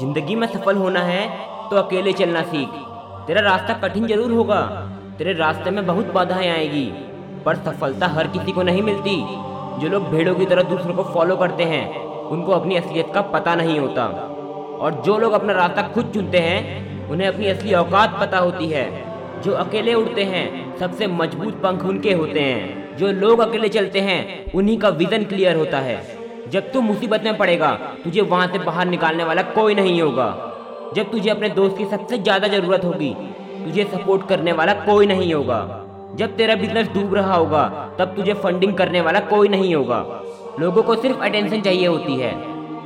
ज़िंदगी में सफल होना है तो अकेले चलना सीख। तेरा रास्ता कठिन ज़रूर होगा। तेरे रास्ते में बहुत बाधाएँ आएगी, पर सफलता हर किसी को नहीं मिलती। जो लोग भेड़ों की तरह दूसरों को फॉलो करते हैं, उनको अपनी असलियत का पता नहीं होता। और जो लोग अपना रास्ता खुद चुनते हैं, उन्हें अपनी असली औकात पता होती है। जो अकेले उड़ते हैं, सबसे मज़बूत पंख उनके होते हैं। जो लोग अकेले चलते हैं, उन्हीं का विजन क्लियर होता है। जब तू मुसीबत में पड़ेगा, तुझे वहाँ से बाहर निकालने वाला कोई नहीं होगा। जब तुझे अपने दोस्त की सबसे ज़्यादा ज़रूरत होगी, तुझे सपोर्ट करने वाला कोई नहीं होगा। जब तेरा बिज़नेस डूब रहा होगा, तब तुझे फंडिंग करने वाला कोई नहीं होगा। लोगों को सिर्फ़ अटेंशन चाहिए होती है।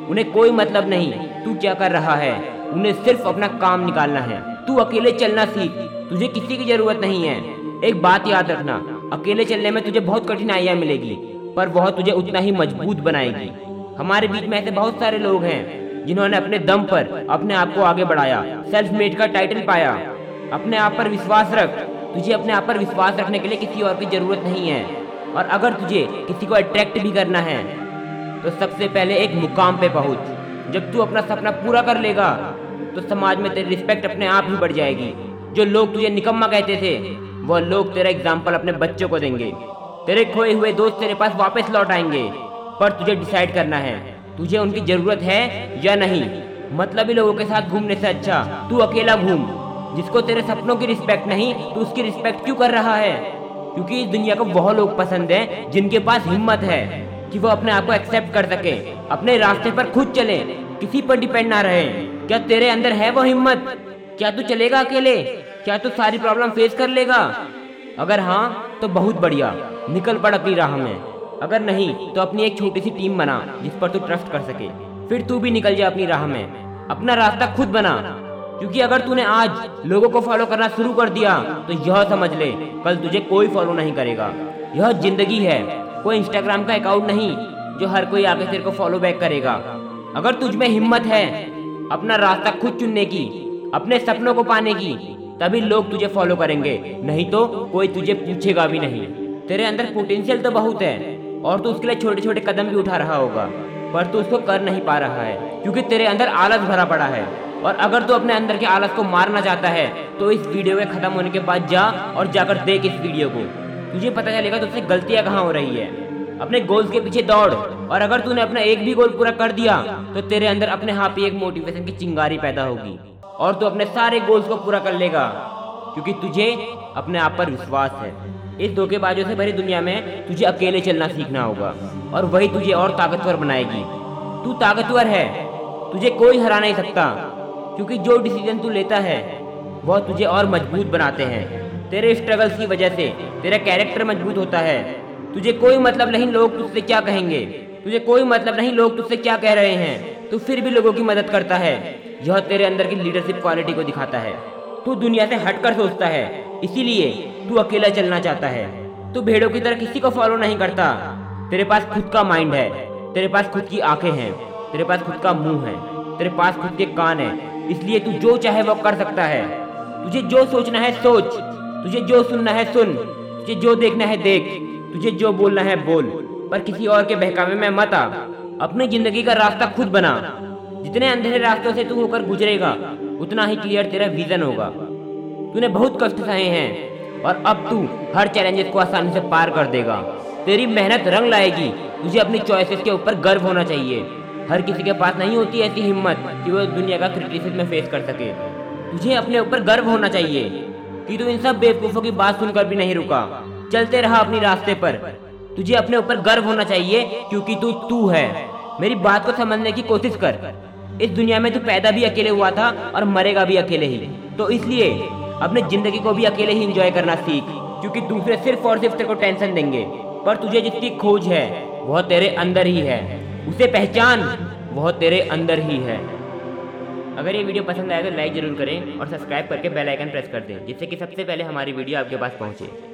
उन्हें कोई मतलब नहीं, तू क्या कर रहा है? उन्हें सिर्फ़ अपना काम निकालना है। तू अकेले चलना सीख, तुझे किसी की ज़रूरत नहीं है। एक बात याद रखना, अकेले चलने में तुझे बहुत कठिनाइयाँ मिलेगी। पर वह तुझे उतना ही मज़बूत बनाएगी। हमारे बीच में ऐसे बहुत सारे लोग हैं, जिन्होंने अपने दम पर अपने आप को आगे बढ़ाया सेल्फ मेड का टाइटल पाया। अपने आप पर विश्वास रख। तुझे अपने आप पर विश्वास रखने के लिए किसी और की ज़रूरत नहीं है। और अगर तुझे किसी को अट्रैक्ट भी करना है तो सबसे पहले एक मुकाम पे पहुँच। जब तू अपना सपना पूरा कर लेगा तो समाज में तेरी रिस्पेक्ट अपने आप ही बढ़ जाएगी। जो लोग तुझे निकम्मा कहते थे, वह लोग तेरा एग्ज़ाम्पल अपने बच्चों को देंगे। तेरे खोए हुए दोस्त तेरे पास वापस लौट आएँगे, पर तुझे डिसाइड करना है। तुझे उनकी ज़रूरत है या नहीं? मतलबी लोगों के साथ घूमने से अच्छा तू अकेला घूम। जिसको तेरे सपनों की रिस्पेक्ट नहीं तो उसकी रिस्पेक्ट क्यों कर रहा है? क्योंकि इस दुनिया को बहुत लोग पसंद हैं, जिनके पास हिम्मत है कि वो अपने आप को एक्सेप्ट कर सके, अपने रास्ते पर खुद चले, किसी पर डिपेंड ना रहे। क्या तेरे अंदर है वो हिम्मत? क्या तू चलेगा अकेले? क्या तू सारी प्रॉब्लम फेस कर लेगा? अगर हाँ तो बहुत बढ़िया। निकल पड़ अपनी राह में। अगर नहीं तो अपनी एक छोटी सी टीम बना, जिस पर तू ट्रस्ट कर सके। फिर तू भी निकल जा अपनी राह में। अपना रास्ता खुद बना। क्योंकि अगर तूने आज लोगों को फॉलो करना शुरू कर दिया तो यह समझ ले, कल तुझे कोई फॉलो नहीं करेगा। यह ज़िंदगी है। कोई इंस्टाग्राम का अकाउंट नहीं, जो हर कोई आगे तेरे को फॉलो बैक करेगा। अगर तुझ में हिम्मत है, अपना रास्ता खुद चुनने की, अपने सपनों को पाने की तभी लोग तुझे फॉलो करेंगे। नहीं तो कोई तुझे पूछेगा भी नहीं। तेरे अंदर पोटेंशियल तो बहुत है, और तू उसके लिए छोटे छोटे कदम भी उठा रहा होगा, पर तू उसको कर नहीं पा रहा है, क्योंकि तेरे अंदर आलस भरा पड़ा है। और अगर तू अपने अंदर के आलस को मारना चाहता है तो इस वीडियो के खत्म होने के बाद जा और जाकर देख इस वीडियो को। तुझे पता चलेगा तुझसे गलतियाँ कहाँ हो रही है। अपने गोल्स के पीछे दौड़, और अगर तूने अपना एक भी गोल पूरा कर दिया तो तेरे अंदर अपने आप ही एक मोटिवेशन की चिंगारी पैदा होगी। और तू अपने सारे गोल्स को पूरा कर लेगा, क्योंकि तुझे अपने आप पर विश्वास है। इस धोखेबाजों से भरी दुनिया में तुझे अकेले चलना सीखना होगा, और वही तुझे और ताकतवर बनाएगी। तू ताकतवर है, तुझे कोई हरा नहीं सकता, क्योंकि जो डिसीज़न तू लेता है, वह तुझे और मज़बूत बनाते हैं। तेरे स्ट्रगल्स की वजह से तेरा कैरेक्टर मज़बूत होता है। तुझे कोई मतलब नहीं लोग तुझसे क्या कहेंगे? तुझे कोई मतलब नहीं लोग तुझसे क्या कह रहे हैं? तू फिर भी लोगों की मदद करता है। यह तेरे अंदर की लीडरशिप क्वालिटी को दिखाता है। तू दुनिया से हटकर सोचता है, इसीलिए तू अकेला चलना चाहता है। तू भेड़ों की तरह किसी को फॉलो नहीं करता। तेरे पास खुद का माइंड है, तेरे पास खुद की आँखें हैं, तेरे पास खुद का मुँह है, तेरे पास खुद के कान है। इसलिए तू जो चाहे वो कर सकता है। तुझे जो सोचना है सोच, तुझे जो सुनना है सुन, तुझे जो देखना है देख, तुझे जो बोलना है बोल। पर किसी और के बहकावे में मत आ। अपनी ज़िंदगी का रास्ता खुद बना। जितने अंधेरे रास्तों से तू होकर गुजरेगा, उतना ही क्लियर तेरा विजन होगा। तूने बहुत कष्ट सहे हैं, और अब तू हर चैलेंजेस को आसानी से पार कर देगा। तेरी मेहनत रंग लाएगी, तुझे अपनी चॉइसेस के ऊपर गर्व होना चाहिए। हर किसी के पास नहीं होती ऐसी हिम्मत कि वो दुनिया का क्रिटिसिज्म में फेस कर सके। तुझे अपने ऊपर गर्व होना चाहिए कि तू इन सब बेवकूफ़ों की बात सुनकर भी नहीं रुका। चलते रहा अपने रास्ते पर। तुझे अपने ऊपर गर्व होना चाहिए क्योंकि तू तू है। मेरी बात को समझने की कोशिश कर। इस दुनिया में तू पैदा भी अकेले हुआ था और मरेगा भी अकेले ही। तो इसलिए अपने ज़िंदगी को भी अकेले ही इंजॉय करना सीख, क्योंकि दूसरे सिर्फ़ और सिर्फ़ तेरे को टेंशन देंगे। पर तुझे जितनी खोज है, वह तेरे अंदर ही है। उसे पहचान, वह तेरे अंदर ही है। अगर ये वीडियो पसंद आया तो लाइक ज़रूर करें और सब्सक्राइब करके बेल आइकन प्रेस कर दें, जिससे कि सबसे पहले हमारी वीडियो आपके पास पहुँचे।